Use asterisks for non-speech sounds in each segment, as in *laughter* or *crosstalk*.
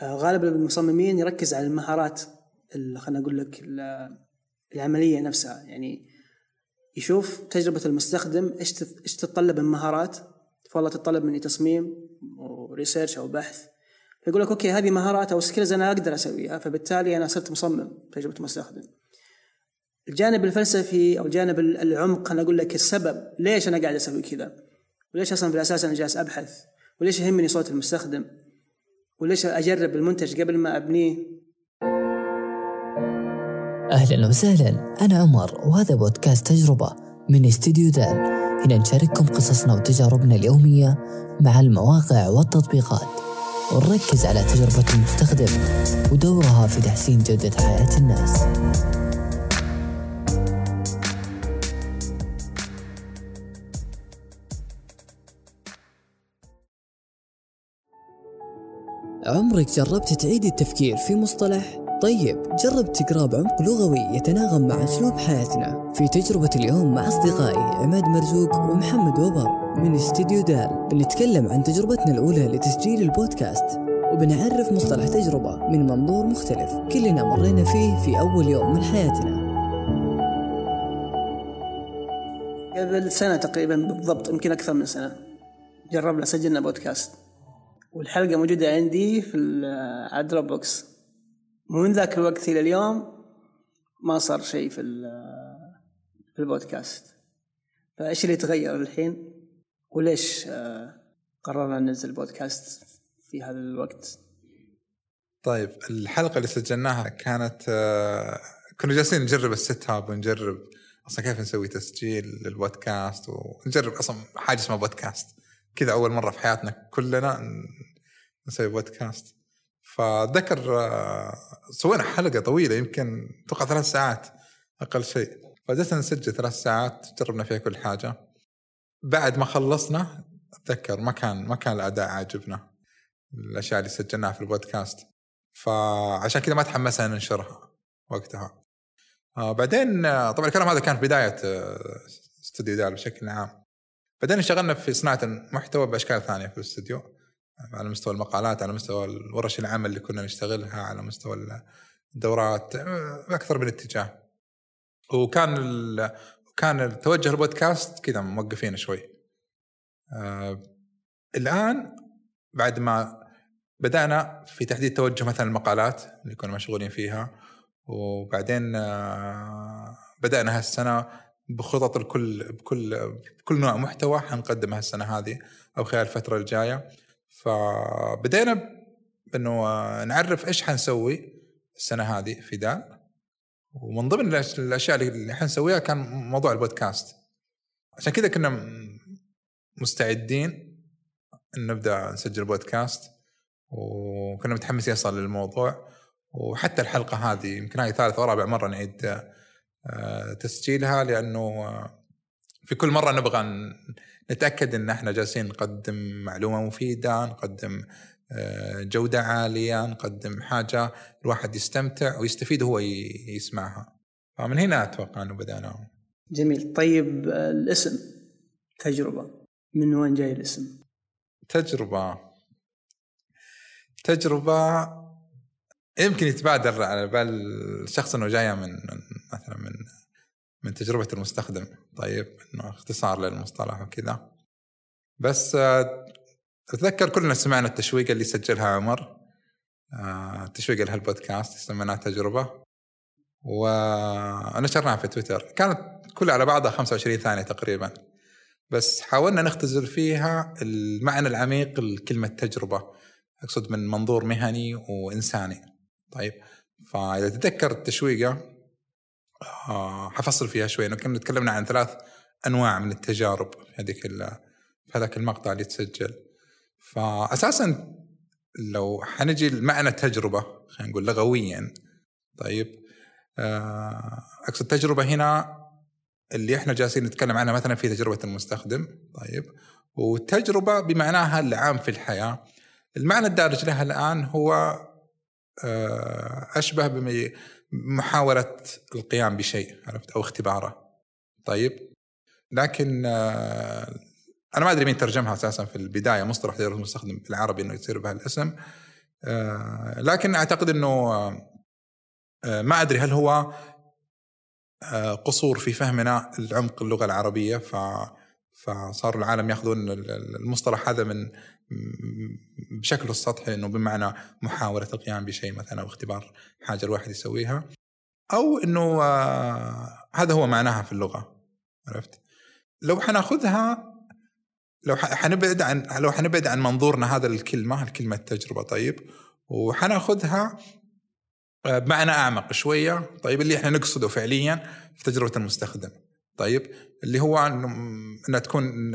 آه، غالب المصممين يركز على المهارات خلينا أقول لك العملية نفسها. يعني يشوف تجربة المستخدم إيش إيش تتطلب من مهارات. والله تتطلب مني تصميم و research أو بحث. فيقول لك okay هذه مهارات أو skills أنا أقدر أسويها. فبالتالي أنا صرت مصمم تجربة مستخدم الجانب الفلسفي أو جانب العمق أنا أقول لك السبب ليش أنا قاعد أسوي كذا. وليش أصلا في الأساس أنا جالس أبحث. وليش يهمني صوت المستخدم. وليش أجرب المنتج قبل ما أبنيه؟ أهلا وسهلا أنا عمر وهذا بودكاست تجربة من استديو دال هنا نشارككم قصصنا وتجاربنا اليومية مع المواقع والتطبيقات. ونركز على تجربة المستخدم ودورها في تحسين جودة حياة الناس. عمرك جربت تعيد التفكير في مصطلح؟ طيب جرب تقرأ بعمق لغوي يتناغم مع أسلوب حياتنا في تجربة اليوم مع أصدقائي عماد مرزوق ومحمد وبر من استديو دال. بنتكلم عن تجربتنا الأولى لتسجيل البودكاست وبنعرف مصطلح تجربة من منظور مختلف كلنا مرينا فيه في أول يوم من حياتنا. قبل سنة تقريبا بالضبط يمكن أكثر من سنة جربنا سجلنا بودكاست. والحلقة موجودة عندي في على Dropbox ومن ذاك الوقت إلى اليوم ما صار شيء في في البودكاست. فإيش اللي تغير الحين؟ وليش آه، قررنا ننزل بودكاست في هذا الوقت؟ طيب الحلقة اللي سجلناها كانت آه، كنا جالسين نجرب ال setup ونجرب أصلا كيف نسوي تسجيل للبودكاست ونجرب أصلا حاجة اسمها بودكاست. كذا أول مرة في حياتنا كلنا نسوي بودكاست فذكر آه، سوينا حلقة طويلة يمكن أتوقع ثلاث ساعات أقل شيء. فجلسنا نسجل ثلاث ساعات جربنا فيها كل حاجة. بعد ما خلصنا أتذكر ما كان ما كان الأداء عاجبنا الأشياء اللي سجلناها في البودكاست. فعشان كذا ما تحمسنا ننشرها وقتها. آه بعدين آه، طبعا الكلام هذا كان في بداية استوديو دال بشكل عام. بعدين اشتغلنا في صناعة المحتوى بأشكال ثانية في الاستوديو. على مستوى المقالات على مستوى الورش العمل اللي كنا نشتغلها على مستوى الدورات أكثر من اتجاه. وكان كان توجه البودكاست كذا موقفين شوي. آه الآن بعد ما بدأنا في تحديد توجه مثلا المقالات اللي كنا مشغولين فيها وبعدين آه بدأنا هالسنة بخطط الكل بكل بكل نوع محتوى حنقدمها السنة هذه أو خلال الفترة الجاية. فبدينا انه نعرف إيش حنسوي السنة هذه في دال ومن ضمن الأشياء اللي حنسويها كان موضوع البودكاست. عشان كذا كنا مستعدين إن نبدأ نسجل بودكاست. وكنا متحمسين أصلا للموضوع. وحتى الحلقة هذه يمكن هاي ثالث أو رابع مرة نعيد تسجيلها لأنه في كل مرة نبغى نتأكد إن إحنا جالسين نقدم معلومة مفيدة نقدم آه، جودة عالية نقدم حاجة الواحد يستمتع ويستفيد وهو يسمعها. فمن هنا أتوقع إنه بدانا جميل. طيب الاسم. تجربة. من وين جاي الاسم؟ تجربة. تجربة يمكن يتبادر على بال الشخص إنه جاية من مثلا من من تجربة المستخدم طيب إنه اختصار للمصطلح وكذا. بس آه، أتذكر كلنا سمعنا التشويق اللي سجلها عمر. آه، تشويق لهالبودكاست سميناه تجربة. ونشرناها في تويتر. كانت كلها على بعضها 25 ثانية تقريبا. بس حاولنا نختزل فيها المعنى العميق لكلمة تجربة. أقصد من منظور مهني وإنساني. طيب فإذا تتذكر التشويقه آه حفصل فيها شوي. إنه كنا تكلمنا عن ثلاث أنواع من التجارب في هذيك في هذاك المقطع اللي تسجل. فاساسا لو حنجي لمعنى التجربة خلينا نقول لغويا طيب آه أقصد تجربة هنا اللي إحنا جالسين نتكلم عنها مثلا في تجربة المستخدم طيب وتجربة بمعناها العام في الحياة. المعنى الدارج لها الآن هو آه أشبه محاولة القيام بشيء عرفت؟ أو اختباره. طيب؟ لكن آه، أنا ما أدري مين ترجمها أساسا في البداية مصطلح المستخدم بالعربي إنه يصير بهالاسم. آه، لكن أعتقد إنه آه، ما أدري هل هو قصور في فهمنا العمق اللغة العربية ف فصار العالم يأخذون المصطلح هذا من بشكل السطحي انه بمعنى محاوله القيام بشيء مثلا أو اختبار حاجة الواحد يسويها أو انه هذا هو معناها في اللغة عرفت؟ لو حناخذها لو حنبعد عن لو حنبعد عن منظورنا هذا الكلمة الكلمة تجربه طيب وحناخذها بمعنى اعمق شوية طيب اللي إحنا نقصده فعليا في تجربه المستخدم طيب اللي هو انها تكون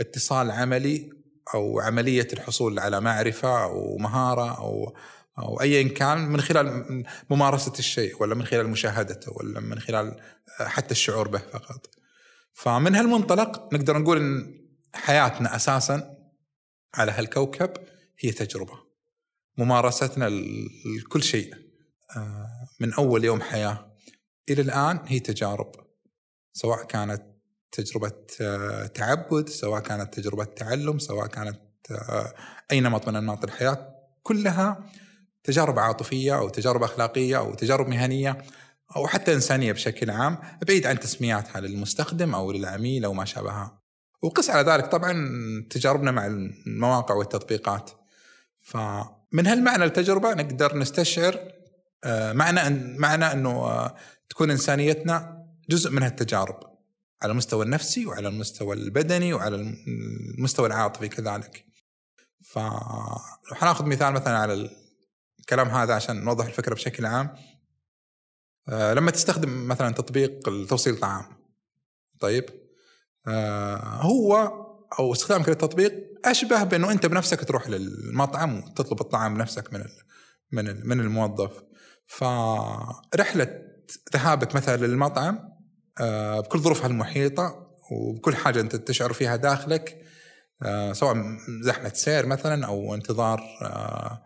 اتصال عملي أو عملية الحصول على معرفة أو مهارة أو أو ايا كان من خلال ممارسة الشيء ولا من خلال مشاهدته ولا من خلال حتى الشعور به فقط. فمن هالمنطلق نقدر نقول إن حياتنا أساسا على هالكوكب هي تجربة. ممارستنا لكل شيء آه، من أول يوم حياة إلى الآن هي تجارب سواء كانت تجربة تعبد، سواء كانت تجربة تعلم، سواء كانت اي نمط من انماط الحياة كلها تجارب عاطفية أو تجارب أخلاقية أو تجارب مهنية أو حتى إنسانية بشكل عام بعيد عن تسمياتها للمستخدم أو للعميل أو ما شابهها. وقس على ذلك طبعا تجاربنا مع المواقع والتطبيقات. فمن هالمعنى التجربة نقدر نستشعر معنى معنى أنه تكون إنسانيتنا جزء من هالتجارب على المستوى النفسي وعلى المستوى البدني وعلى المستوى العاطفي كذلك. فلو حناخذ مثال مثلا على الكلام هذا عشان نوضح الفكرة بشكل عام آه لما تستخدم مثلا تطبيق توصيل طعام طيب آه هو أو استخدامك للتطبيق أشبه بأنه أنت بنفسك تروح للمطعم وتطلب الطعام بنفسك من من من الموظف فرحله ذهابك مثلا للمطعم بكل ظروفها المحيطه وبكل حاجة أنت تشعر فيها داخلك آه سواء زحمة سير مثلا أو انتظار آه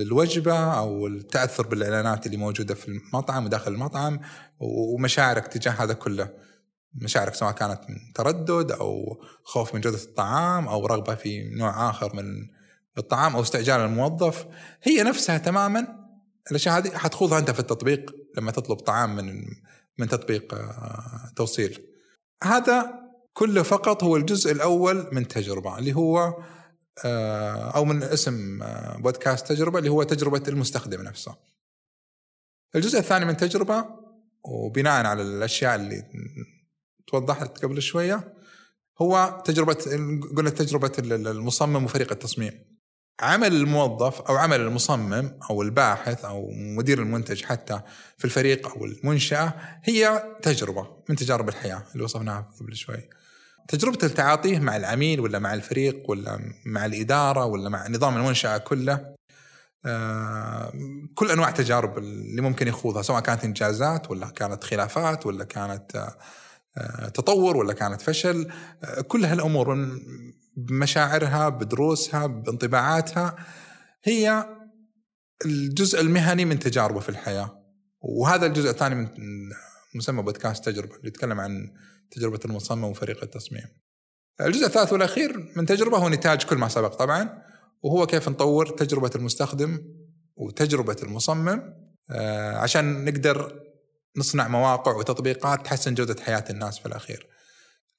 الوجبة أو التأثر بالإعلانات اللي موجودة في المطعم وداخل المطعم ومشاعرك تجاه هذا كله. مشاعرك سواء كانت من تردد أو خوف من جودة الطعام أو رغبة في نوع آخر من الطعام أو استعجال الموظف هي نفسها تماما الأشياء هذه حتخوضها أنت في التطبيق لما تطلب طعام من من تطبيق آه، توصيل هذا كله فقط هو الجزء الأول من تجربة اللي هو آه، أو من اسم آه، بودكاست تجربة اللي هو تجربة المستخدم نفسه. الجزء الثاني من تجربة وبناء على الأشياء اللي توضحت قبل شوية هو تجربة قلنا تجربة المصمم وفريق التصميم. عمل الموظف أو عمل المصمم أو الباحث أو مدير المنتج حتى في الفريق أو المنشأة هي تجربة من تجارب الحياة اللي وصفناها قبل شوي. تجربة التعاطيه مع العميل ولا مع الفريق ولا مع الإدارة ولا مع نظام المنشأة كله آه، كل أنواع التجارب اللي ممكن يخوضها سواء كانت إنجازات ولا كانت خلافات ولا كانت آه، تطور ولا كانت فشل؟ آه، كل هالأمور بمشاعرها بدروسها بانطباعاتها هي الجزء المهني من تجاربه في الحياة. وهذا الجزء الثاني من مسمى بودكاست تجربة اللي يتكلم عن تجربة المصمم وفريق التصميم. الجزء الثالث والأخير من تجربة هو نتاج كل ما سبق طبعا وهو كيف نطور تجربة المستخدم وتجربة المصمم آه، عشان نقدر نصنع مواقع وتطبيقات تحسن جودة حياة الناس في الأخير.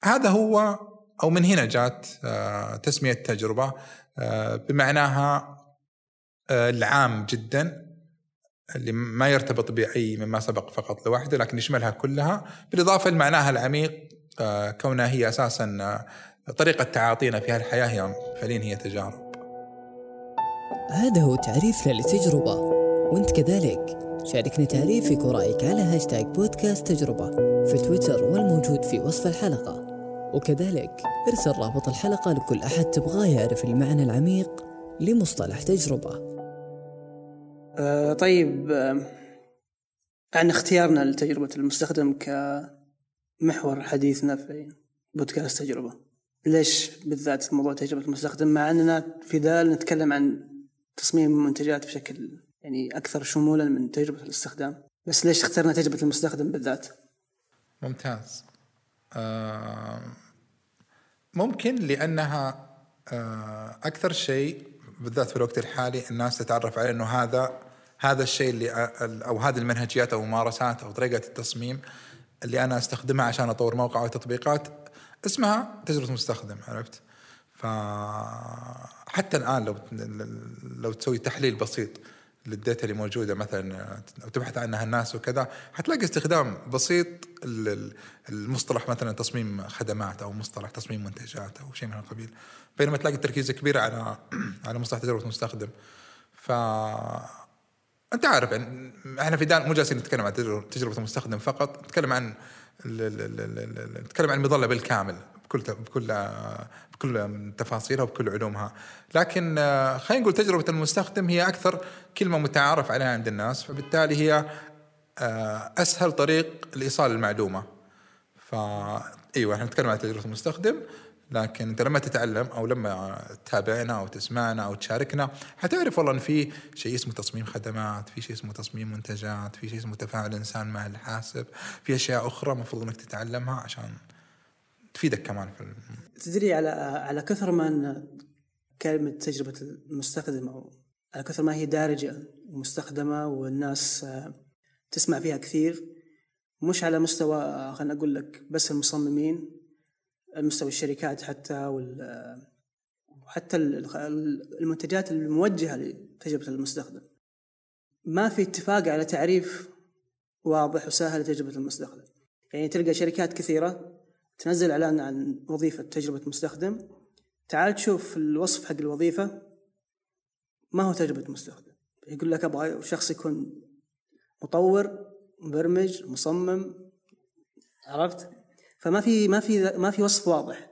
هذا هو أو من هنا جات آه، تسمية تجربة آه، بمعناها العام جدا اللي ما يرتبط بأي مما سبق فقط لوحده لكن يشملها كلها. بالإضافة لمعناها العميق آه، كونها هي أساسا آه، طريقة تعاطينا في هالحياة هي فعليا هي تجارب. هذا هو تعريفنا للتجربة وأنت كذلك. شاركنا تعريفك ورأيك على هاشتاج بودكاست تجربة في تويتر والموجود في وصف الحلقة. وكذلك ارسل رابط الحلقة لكل أحد تبغاه يعرف المعنى العميق لمصطلح تجربة. آه طيب آه عن اختيارنا لتجربة المستخدم كمحور حديثنا في بودكاست تجربة. ليش بالذات موضوع تجربة المستخدم؟ مع أننا في ذال نتكلم عن تصميم المنتجات بشكل يعني أكثر شمولا من تجربة الاستخدام. بس ليش اخترنا تجربة المستخدم بالذات؟ ممتاز. آه ممكن لأنها آه أكثر شيء بالذات في الوقت الحالي الناس تتعرف عليه إنه هذا هذا الشيء اللي أو هذه المنهجيات أو ممارسات أو طريقة التصميم اللي أنا أستخدمها عشان أطور موقع أو تطبيقات اسمها تجربة مستخدم عرفت؟ فحتى الآن لو لو تسوي تحليل بسيط للداتا اللي موجودة مثلا تبحث عنها الناس وكذا حتلاقي استخدام بسيط المصطلح مثلا تصميم خدمات أو مصطلح تصميم منتجات أو شيء من القبيل. بينما تلاقي التركيز كبير على *clears throat* على مصطلح تجربه المستخدم ف أنت عارف يعني إحنا في دان مو جالسين نتكلم عن تجربه المستخدم فقط نتكلم عن نتكلم عن المظلة بالكامل. بكل بكل بكل تفاصيلها وبكل علومها. لكن آه، خلينا نقول تجربة المستخدم هي أكثر كلمة متعارف عليها عند الناس فبالتالي هي آه، أسهل طريق لإيصال المعلومة. فأيوة إحنا نتكلم عن تجربة المستخدم لكن أنت لما تتعلم أو لما تتابعنا أو تسمعنا أو تشاركنا حتعرف والله إن في شيء اسمه تصميم خدمات، في شيء اسمه تصميم منتجات، في شيء اسمه تفاعل الانسان مع الحاسب، في أشياء أخرى المفروض إنك تتعلمها عشان تفيدك كمان في تدري على على كثر ما أن كلمة تجربة المستخدم أو على كثر ما هي دارجة ومستخدمة والناس آه، تسمع فيها كثير مش على مستوى آه، خلينا أقول لك بس المصممين مستوى الشركات حتى وال آه، وحتى المنتجات الموجهة لتجربة المستخدم. ما في اتفاق على تعريف واضح وسهل لتجربة المستخدم. يعني تلقى شركات كثيرة تنزل إعلان عن وظيفة تجربة مستخدم. تعال تشوف الوصف حق الوظيفة. ما هو تجربة مستخدم؟ يقول لك أبغى شخص يكون مطور مبرمج مصمم. عرفت؟ فما في ما في ما في وصف واضح.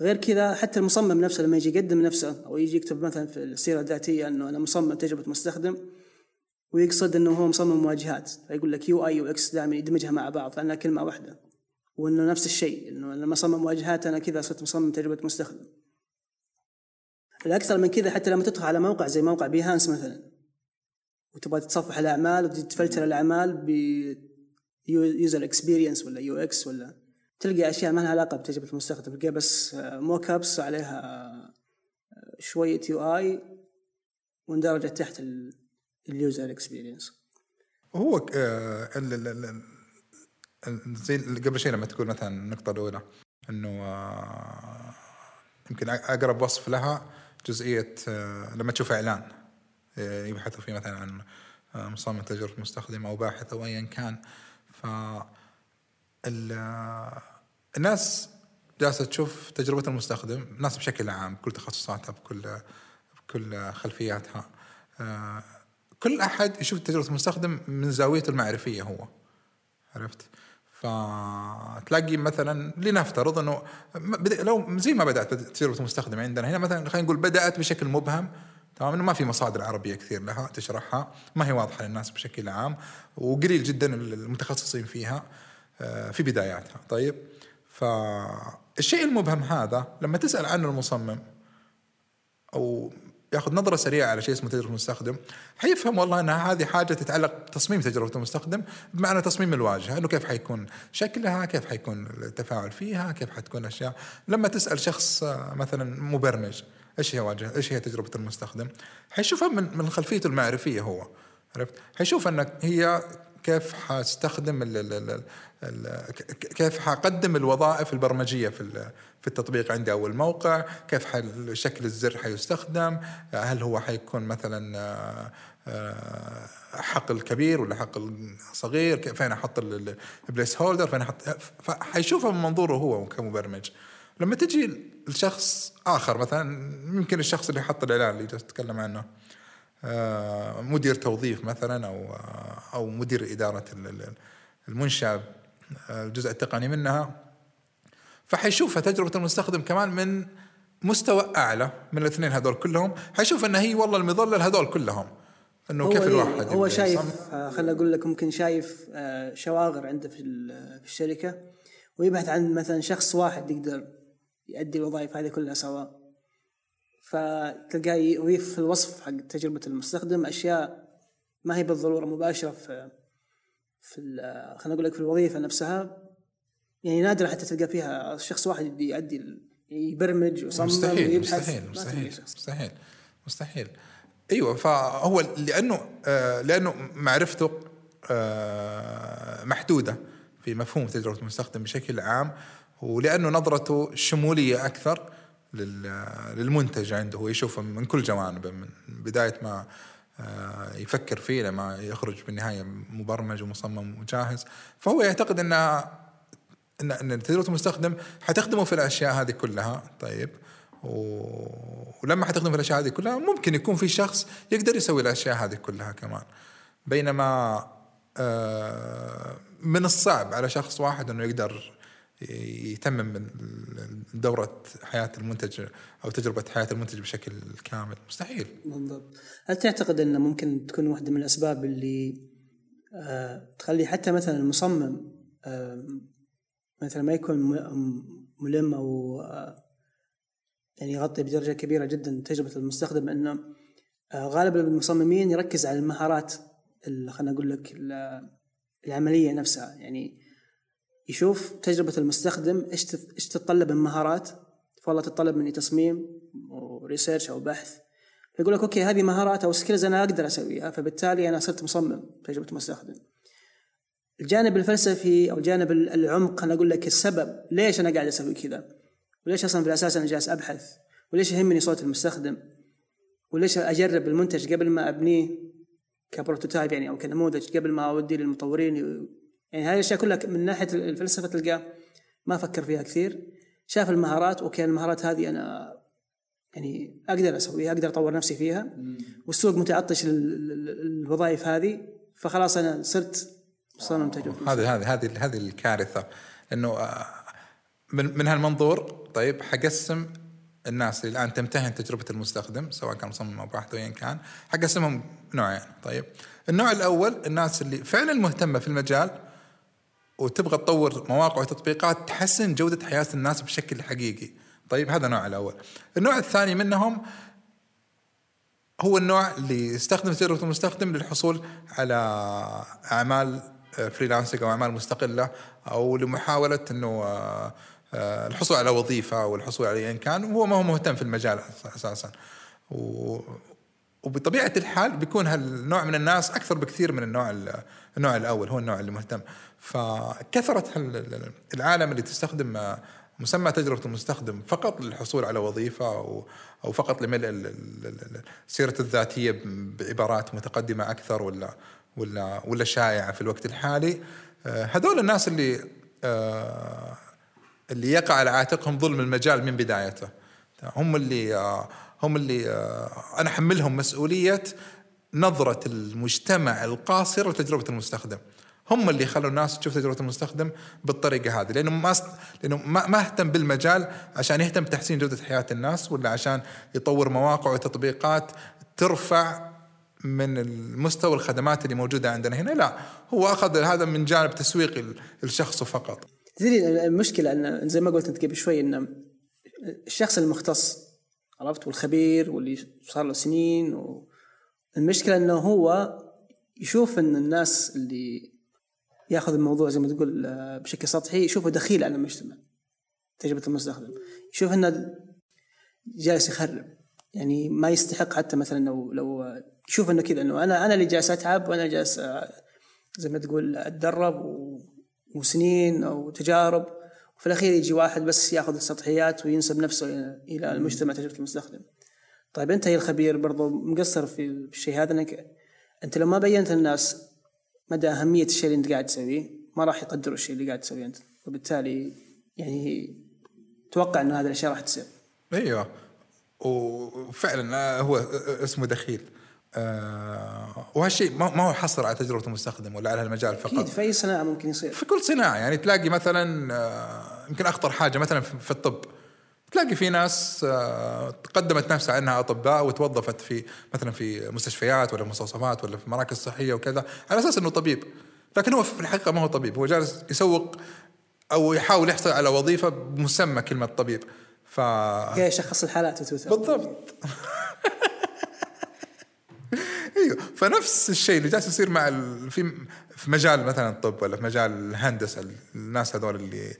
غير كذا حتى المصمم نفسه لما يجي يقدم نفسه أو يجي يكتب مثلا في السيرة الذاتية إنه أنا مصمم تجربة مستخدم ويقصد إنه هو مصمم واجهات فيقول لك UI و UX دائما يدمجها مع بعض فانها كلمة واحدة. وإنه نفس الشيء إنه لما اصمم واجهات أنا كذا صرت مصمم تجربة مستخدم. الأكثر من كذا حتى لما تدخل على موقع زي موقع Behance مثلا وتبغى تتصفح الأعمال وتفلتر الأعمال ب user experience ولا UX ولا تلقى أشياء ما لها علاقة بتجربة المستخدم تلقى بس mock-ups عليها شوية UI واندرجت تحت ال user experience هو آه، زي قبل شيء لما تقول مثلا النقطة الأولى إنه آه، يمكن أقرب وصف لها جزئية آه، لما تشوف إعلان. يبحثوا فيه مثلا عن مصمم تجربه مستخدم أو باحث أو ايا كان. ف الناس جالسة تشوف تجربة المستخدم الناس بشكل عام بكل تخصصاتها بكل بكل خلفياتها. آه، كل أحد يشوف تجربة المستخدم من زاويته المعرفية هو. عرفت؟ فتلاقي مثلا لنفترض إنه لو زي ما بدأت تجربه المستخدم عندنا هنا مثلا خلينا نقول بدأت بشكل مبهم تمام؟ إنه ما في مصادر عربية كثير لها تشرحها ما هي واضحة للناس بشكل عام وقليل جدا المتخصصين فيها آه، في بداياتها. طيب فالشيء المبهم هذا لما تسأل عنه المصمم أو ياخذ نظرة سريعة على شيء اسمه تجربة المستخدم. حيفهم والله ان هذه حاجة تتعلق بتصميم تجربة المستخدم بمعنى تصميم الواجهة إنه كيف حيكون شكلها كيف حيكون التفاعل فيها كيف حتكون أشياء. لما تسأل شخص مثلا مبرمج إيش هي واجهة إيش هي تجربة المستخدم؟ حيشوفها من من خلفيته المعرفية هو عرفت؟ حيشوف أنك هي كيف حاستخدم ال ال ال كيف حقدم الوظائف البرمجية في في التطبيق عندي أو الموقع كيف شكل الزر حيستخدم هل هو حيكون مثلا آه، حقل كبير ولا حقل صغير فين أحط البليس هولدر فين أحط فحيشوفها من منظوره هو كمبرمج. لما تجي لشخص آخر مثلا يمكن الشخص اللي حط الإعلان اللي اتكلم عنه. مدير توظيف مثلا أو آه، أو مدير إدارة المنشاه آه، الجزء التقني منها. فحيشوفها تجربه المستخدم كمان من مستوى أعلى من الاثنين هذول كلهم. حيشوف إن هي والله المظلة لهذول كلهم. إنه كيف الواحد هو شايف خليني أقول لك ممكن شايف شواغر عنده في في الشركة ويبحث عن مثلا شخص واحد يقدر يؤدي الوظائف هذه كلها سوا. فتلقاه يضيف في الوصف حق تجربة المستخدم أشياء ما هي بالضرورة مباشرة في في خلينا نقول لك في الوظيفة نفسها. يعني نادر حتى تلقى فيها شخص واحد يؤدي يبرمج ويصمم مستحيل ويبحث. مستحيل مستحيل مستحيل مستحيل. أيوه فهو لأنه آه لأنه معرفته آه محدودة في مفهوم تجربة المستخدم بشكل عام ولأنه نظرته شمولية أكثر للمنتج عنده هو يشوفه من كل جوانبه من بداية ما آه، يفكر فيه لما يخرج بالنهاية مبرمج ومصمم وجاهز. فهو يعتقد ان إن إن تجربه المستخدم حتخدمه في الأشياء هذه كلها. طيب. ولما حتخدم في الأشياء هذه كلها ممكن يكون في شخص يقدر يسوي الأشياء هذه كلها كمان. بينما آه، من الصعب على شخص واحد إنه يقدر يتمم دورة حياة المنتج أو تجربة حياة المنتج بشكل كامل. مستحيل. بالضبط. هل تعتقد أن ممكن تكون واحدة من الأسباب اللي آه تخلي حتى مثلا المصمم مثلا ما يكون ملم أو آه يعني يغطي بدرجة كبيرة جدا تجربة المستخدم أنه آه غالبا المصممين يركز على المهارات خلينا نقول لك العملية نفسها. يعني يشوف تجربة المستخدم إيش إيش تتطلب من مهارات؟ والله تتطلب مني تصميم و research أو بحث. يقول لك okay هذه مهارات أو skills أنا أقدر أسويها فبالتالي أنا صرت مصمم تجربة مستخدم الجانب الفلسفي أو الجانب العمق أنا أقول لك السبب ليش أنا قاعد أسوي كذا وليش أصلا في الأساس أنا جالس أبحث وليش يهمني صوت المستخدم وليش أجرب المنتج قبل ما أبنيه ك prototype يعني أو كنموذج قبل ما أوديه للمطورين يعني هذه الأشياء كلها من ناحية الفلسفة تلقاه ما فكر فيها كثير. شاف المهارات okay المهارات هذه أنا يعني أقدر أسويها أقدر أطور نفسي فيها. والسوق متعطش للوظائف هذه فخلاص أنا صرت تجربة. هذه هذه هذه هذه الكارثة. إنه آه، من من هالمنظور طيب حقسم الناس اللي الآن تمتهن تجربة المستخدم سواء كان مصمم أو باحث أو كان حقسمهم نوعين طيب. النوع الأول الناس اللي فعلا مهتمة في المجال وتبغى تطور مواقع وتطبيقات تحسن جودة حياة الناس بشكل حقيقي. طيب هذا النوع الأول. النوع الثاني منهم هو النوع اللي يستخدم تجربة المستخدم للحصول على أعمال فريلانسنج أو أعمال مستقلة أو لمحاولة أنه آه، آه، الحصول على وظيفة أو الحصول على أيا كان وهو ما هو مهتم في المجال أساسا. وبطبيعة الحال بيكون هالنوع من الناس أكثر بكثير من النوع النوع الأول هو النوع اللي مهتم. فكثرت العالم اللي تستخدم مسمى تجربة المستخدم فقط للحصول على وظيفة أو أو فقط لملء السيرة الذاتية بعبارات متقدمة أكثر ولا ولا ولا شائعة في الوقت الحالي. هذول الناس اللي اللي يقع على عاتقهم ظلم المجال من بدايته. هم اللي هم اللي آه، أنا أحملهم مسؤولية نظرة المجتمع القاصره لتجربه المستخدم. هم اللي خلوا الناس تشوف تجربة المستخدم بالطريقة هذه لأنه ما لأنه ما, ما اهتم بالمجال عشان يهتم بتحسين جودة حياة الناس ولا عشان يطور مواقع وتطبيقات ترفع من المستوى الخدمات اللي موجودة عندنا هنا. لا هو أخذ هذا من جانب تسويقي الشخص فقط. زي المشكلة ان زي ما قلت أنت قبل شوي أن الشخص المختص عرفت؟ والخبير واللي صار له سنين المشكلة إنه هو يشوف إن الناس اللي يأخذ الموضوع زي ما تقول آه، بشكل سطحي يشوفه دخيل على المجتمع تجربة المستخدم. يشوف إنه جالس يخرب يعني ما يستحق حتى مثلا لو لو يشوف إنه كذا إنه أنا أنا اللي جالس أتعب وأنا جالس آه، زي ما تقول أتدرب وسنين أو تجارب. وفي الأخير يجي واحد بس ياخذ السطحيات وينسب نفسه إلى المجتمع تجربة المستخدم. طيب أنت يا الخبير برضو مقصر في الشيء هذا إنك أنت لو ما بينت للناس مدى أهمية الشيء اللي أنت قاعد تسويه ما راح يقدروا الشيء اللي قاعد تسويه أنت. وبالتالي يعني توقع إن هذه الأشياء راح تصير. أيوه. وفعلا هو اسمه دخيل. آه وهالشيء ما هو حصر على تجربة المستخدم ولا على المجال فقط. أكيد في أي صناعة ممكن يصير؟ في كل صناعة يعني تلاقي مثلا آه يمكن أخطر حاجة مثلا في الطب. تلاقي في ناس آه قدمت نفسها إنها أطباء وتوظفت في مثلا في مستشفيات ولا مستوصفات ولا في مراكز صحية وكذا على أساس إنه طبيب. لكن هو في الحقيقة ما هو طبيب هو جالس يسوق أو يحاول يحصل على وظيفة بمسمى كلمة طبيب. ف يشخص الحالات بالضبط. *laughs* أيوه فنفس الشيء اللي جالس يصير مع في في مجال مثلا الطب ولا في مجال الهندسة. الناس هذول اللي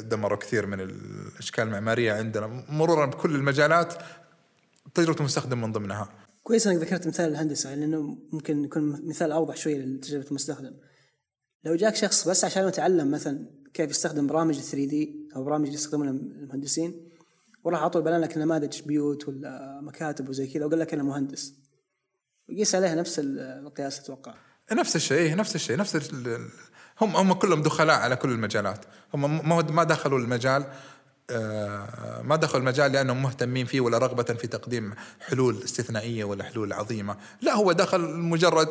دمروا كثير من الأشكال المعمارية عندنا. مرورا بكل المجالات تجربة المستخدم من ضمنها. كويس إنك ذكرت مثال الهندسة لأنه ممكن يكون مثال أوضح شوية لتجربة المستخدم. لو جاك شخص بس عشان يتعلم مثلا كيف يستخدم برامج 3 دي أو برامج اللي يستخدمونها المهندسين وراح على طول بنى لك نماذج بيوت ولا مكاتب وزي كذا وقال لك أنا مهندس. وقيس عليها نفس القياس أتوقع. نفس الشيء إيه، نفس الشيء نفس هم هم كلهم دخلاء على كل المجالات. هم ما دخلوا المجال آه، ما دخلوا المجال لأنهم مهتمين فيه ولا رغبة في تقديم حلول استثنائية ولا حلول عظيمة، لا هو دخل مجرد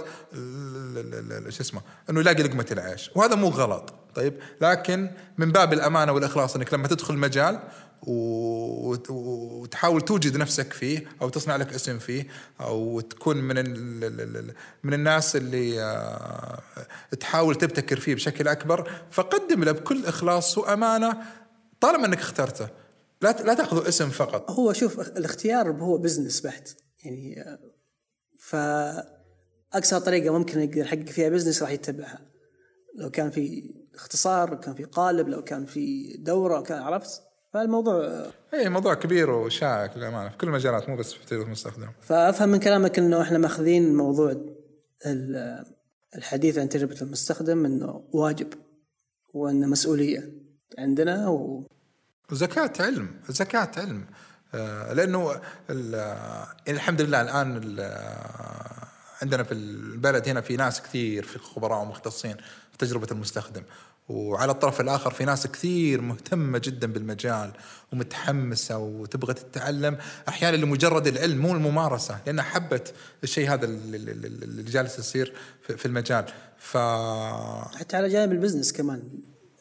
شو اسمه إنه يلاقي لقمة العيش، وهذا مو غلط، طيب؟ لكن من باب الأمانة والإخلاص إنك لما تدخل مجال وتحاول توجد نفسك فيه أو تصنع لك اسم فيه أو تكون من من الناس اللي آه، تحاول تبتكر فيه بشكل أكبر. فقدم له بكل إخلاص وأمانة طالما إنك اخترته. لا لا تأخذه اسم فقط. هو شوف الاختيار هو business بحت. يعني آه، فاقصى طريقة ممكن يقدر يحقق فيها business راح يتبعها. لو كان في اختصار لو كان في قالب لو كان في دورة كان عرفت؟ فالموضوع اي موضوع كبير وشائك للأمانة في كل المجالات مو بس في تجربه المستخدم. فأفهم من كلامك إنه إحنا ماخذين موضوع ال- الحديث عن تجربة المستخدم إنه واجب وإنه مسؤولية عندنا و. زكاة علم زكاة علم. آه، ال- آه، الحمد لله الآن ال- آه، عندنا في البلد هنا في ناس كثير في خبراء ومختصين في تجربة المستخدم. وعلى الطرف الآخر في ناس كثير مهتمة جدا بالمجال ومتحمسة وتبغى تتعلم. أحيانا لمجرد العلم مو الممارسة لأنها حبت الشيء هذا اللي- جالس يصير في المجال. ف حتى على جانب ال business كمان.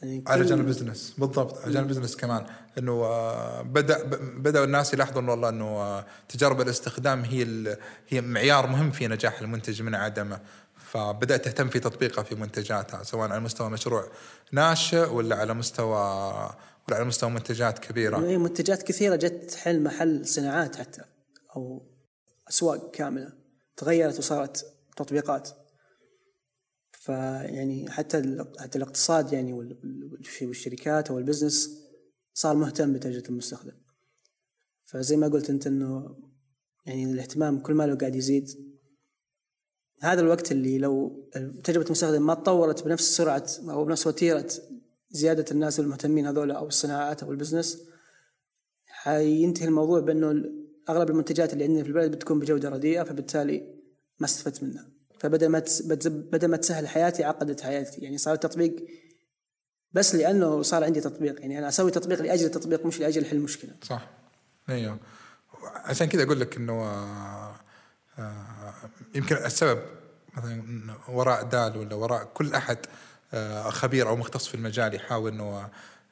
يعني على جانب ال business بالضبط على جانب ال business كمان. إنه آه، بدا بدأوا الناس يلاحظون والله إنه آه، تجارب الاستخدام هي هي معيار مهم في نجاح المنتج من عدمه. فبدأت تهتم في تطبيقها في منتجاتها سواء على مستوى مشروع ناشئ ولا على مستوى ولا على مستوى منتجات كبيرة. يعني منتجات كثيرة جت تحل محل صناعات حتى أو أسواق كاملة تغيرت وصارت تطبيقات. فيعني حتى حتى الاقتصاد يعني وال- وال- والشركات أو ال business صار مهتم بتجربة المستخدم. فزي ما قلت أنت إنه يعني الاهتمام كل ما له قاعد يزيد. هذا الوقت اللي لو تجربة المستخدم ما تطورت بنفس سرعة أو بنفس وتيرة زيادة الناس المهتمين هذول أو الصناعات أو ال business حينتهي الموضوع بأنه أغلب المنتجات اللي عندنا في البلد بتكون بجودة رديئة فبالتالي ما استفدت منها. فبدل ما بدل ما تسهل حياتي عقدت حياتي. يعني صار التطبيق بس لأنه صار عندي تطبيق. يعني أنا أسوي تطبيق لأجل التطبيق مش لأجل حل مشكلة. صح. أيوه عشان كذا أقول لك إنه يمكن السبب مثلا وراء دال ولا وراء كل أحد آه، خبير أو مختص في المجال يحاول إنه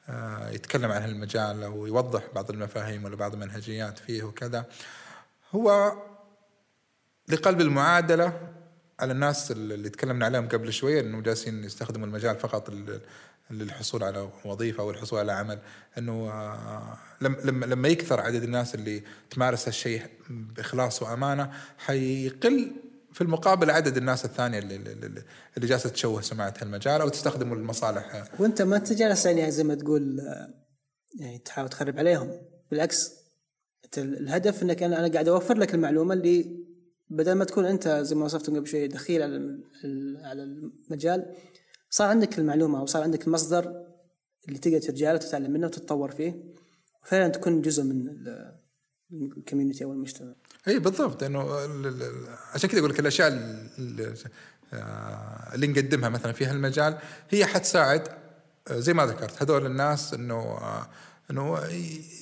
آه، يتكلم عن هالمجال أو يوضح بعض المفاهيم ولا بعض المنهجيات فيه وكذا. هو لقلب المعادلة على الناس اللي تكلمنا عليهم قبل شوية إنه جالسين يستخدموا المجال فقط للحصول على وظيفة أو الحصول على عمل إنه آه، لما لما يكثر عدد الناس اللي تمارس هالشيء بإخلاص وأمانة حيقل في المقابل عدد الناس الثانية اللي اللي, جالسة تشوه سمعة هالمجال أو تستخدمه لمصالح وأنت ما انت جالس يعني زي ما تقول آه، يعني تحاول تخرب عليهم. بالعكس الهدف إنك أنا أنا قاعد أوفر لك المعلومة اللي بدل ما تكون أنت زي ما وصفت قبل شوي دخيل على على المجال صار عندك المعلومة أو صار عندك المصدر اللي تقدر ترجع له وتتعلم منه وتتطور فيه وفعلا تكون جزء من ال- الكوميونتي أو المجتمع. اي بالضبط. انه عشان كذا أقول لك الأشياء ال- ال- آه، اللي نقدمها مثلا في هالمجال هي حتساعد آه، زي ما ذكرت هذول الناس إنه آه، إنه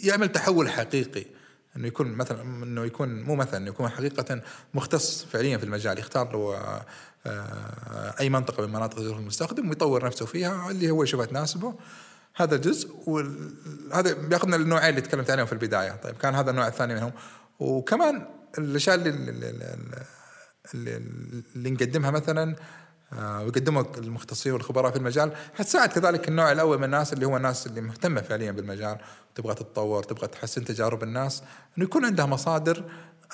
يعمل تحول حقيقي. إنه يكون مثلا إنه يكون مو مثلا يكون حقيقة مختص فعليا في المجال يختار له أي منطقة من مناطق المستخدم ويطور نفسه فيها اللي هو يشوفها تناسبه. هذا جزء وهذا بياخذنا للنوعين اللي تكلمت عليهم في البداية. طيب كان هذا النوع الثاني منهم. وكمان الأشياء اللي, اللي, اللي, اللي نقدمها مثلا آه، ويقدمها المختصين والخبراء في المجال. حتساعد كذلك النوع الأول من الناس اللي هو الناس اللي مهتمة فعليا بالمجال. تبغى تتطور تبغى تحسن تجارب الناس. إنه يكون عندها مصادر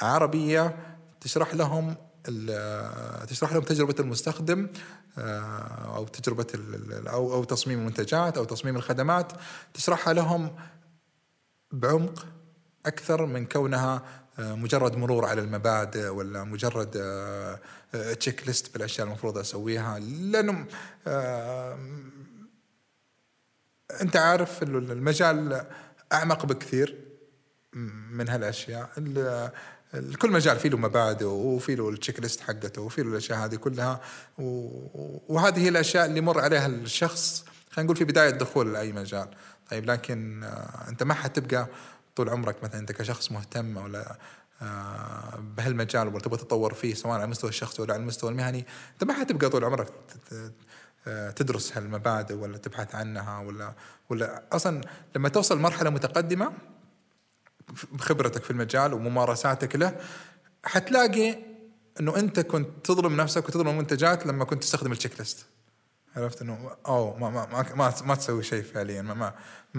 عربية تشرح لهم تشرح لهم تجربة المستخدم آه، أو تجربة أو أو تصميم المنتجات أو تصميم الخدمات. تشرحها لهم بعمق أكثر من كونها آه، مجرد مرور على المبادئ ولا مجرد تشيك ليست بالأشياء المفروض أسويها. لأنه أنت عارف المجال أعمق بكثير من هالأشياء. كل مجال فيه له مبادئ وفي له التشيك ليست حقته وفي له الأشياء هذه كلها. وهذه هي الأشياء اللي يمر عليها الشخص خلينا نقول في بداية دخول لأي مجال. طيب لكن آه، أنت ما حتبقى طول عمرك مثلا أنت كشخص مهتم ولا آه، بهالمجال وتبغى تتطور فيه سواء على المستوى الشخصي ولا على المستوى المهني أنت ما حتبقى طول عمرك آه، تدرس هالمبادئ ولا تبحث عنها ولا ولا أصلا لما توصل مرحله متقدمة بخبرتك في المجال وممارساتك له حتلاقي إنه أنت كنت تظلم نفسك وتظلم المنتجات لما كنت تستخدم التشيك ليست. عرفت إنه اوه ما ما ما, ما, ما تسوي شيء فعليا ما, ما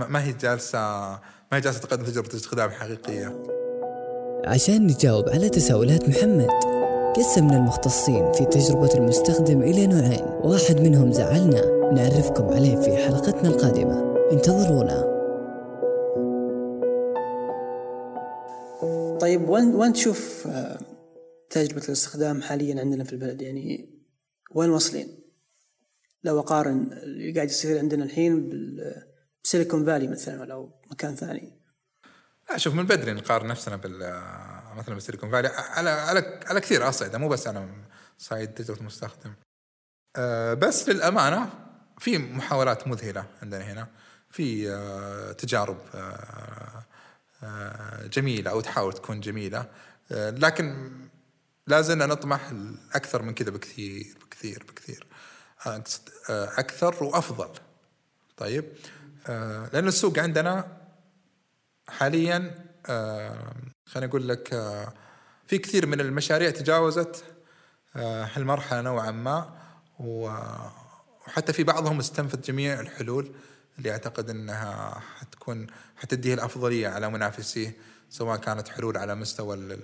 ما هي جالسة ما هي جالسة تقدم تجربة استخدام حقيقية. عشان نجاوب على تساؤلات محمد قسمنا المختصين في تجربة المستخدم إلى نوعين. واحد منهم زعلنا نعرفكم عليه في حلقتنا القادمة. انتظرونا. طيب وين وين تشوف آه، تجربة الاستخدام حاليا عندنا في البلد يعني وين واصلين؟ لو أقارن اللي قاعد يصير عندنا الحين بسيليكون فالي مثلا ولا مكان ثاني. شوف من بدري نقارن نفسنا بال مثلا بسيليكون فالي على على على كثير أصعدة مو بس أنا صعيد تجربة المستخدم. بس للأمانة في محاولات مذهلة عندنا هنا في تجارب آه، جميلة أو تحاول تكون جميلة. آه، لكن لازلنا نطمح أكثر من كذا بكثير بكثير بكثير. آه، أكثر وأفضل. طيب؟ لأن السوق عندنا حاليا خليني أقول لك في كثير من المشاريع تجاوزت هالمرحلة نوعا ما وحتى في بعضهم استنفذ جميع الحلول. اللي أعتقد إنها حتكون حتديه الأفضلية على منافسيه سواء كانت حلول على مستوى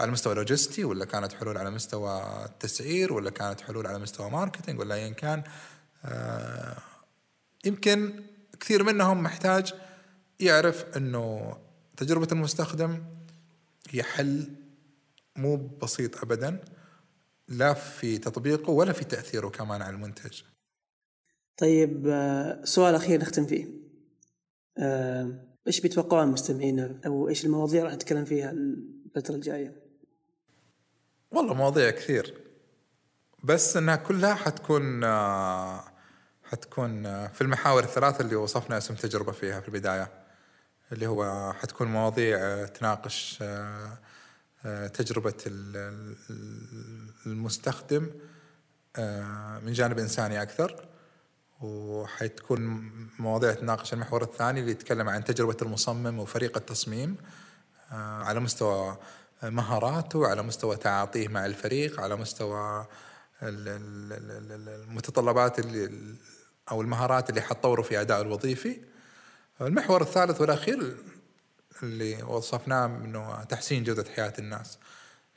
على المستوى اللوجستي ولا كانت حلول على مستوى التسعير ولا كانت حلول على مستوى marketing ولا ايا كان. آه، يمكن كثير منهم محتاج يعرف إنه تجربة المستخدم هي حل مو بسيط ابدا لا في تطبيقه ولا في تأثيره كمان على المنتج. طيب آه، سؤال أخير نختم فيه آه، إيش بيتوقعون المستمعين أو إيش المواضيع راح نتكلم فيها الفترة الجاية؟ والله مواضيع كثير بس إنها كلها حتكون آه، حتكون في المحاور الثلاثة اللي وصفنا اسم تجربة فيها في البداية اللي هو حتكون مواضيع تناقش تجربة المستخدم من جانب إنساني أكثر وحتكون مواضيع تناقش المحور الثاني اللي يتكلم عن تجربة المصمم وفريق التصميم آه، على مستوى مهاراته على مستوى تعاطيه مع الفريق على مستوى المتطلبات اللي أو المهارات اللي حتطوره في اداء الوظيفي. المحور الثالث والأخير اللي وصفناه إنه تحسين جودة حياة الناس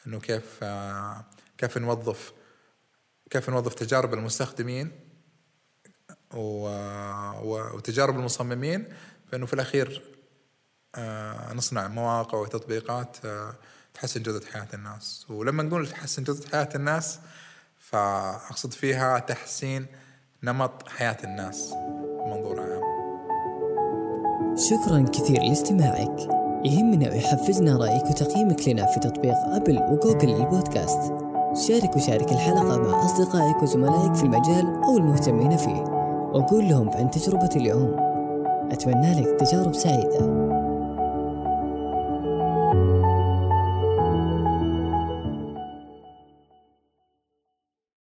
إنه كيف آه، كيف نوظف كيف نوظف تجارب المستخدمين وتجارب المصممين فإنه في الأخير آه، نصنع مواقع وتطبيقات آه، تحسن جودة حياة الناس. ولما نقول تحسن جودة حياة الناس فأقصد فيها تحسين نمط حياة الناس بمنظور عام. شكرا كثير لاستماعك. يهمنا ويحفزنا رأيك وتقييمك لنا في تطبيق أبل وجوجل للبودكاست. شارك وشارك الحلقة مع أصدقائك وزملائك في المجال أو المهتمين فيه. وقول لهم عن تجربة اليوم. أتمنى لك تجارب سعيدة.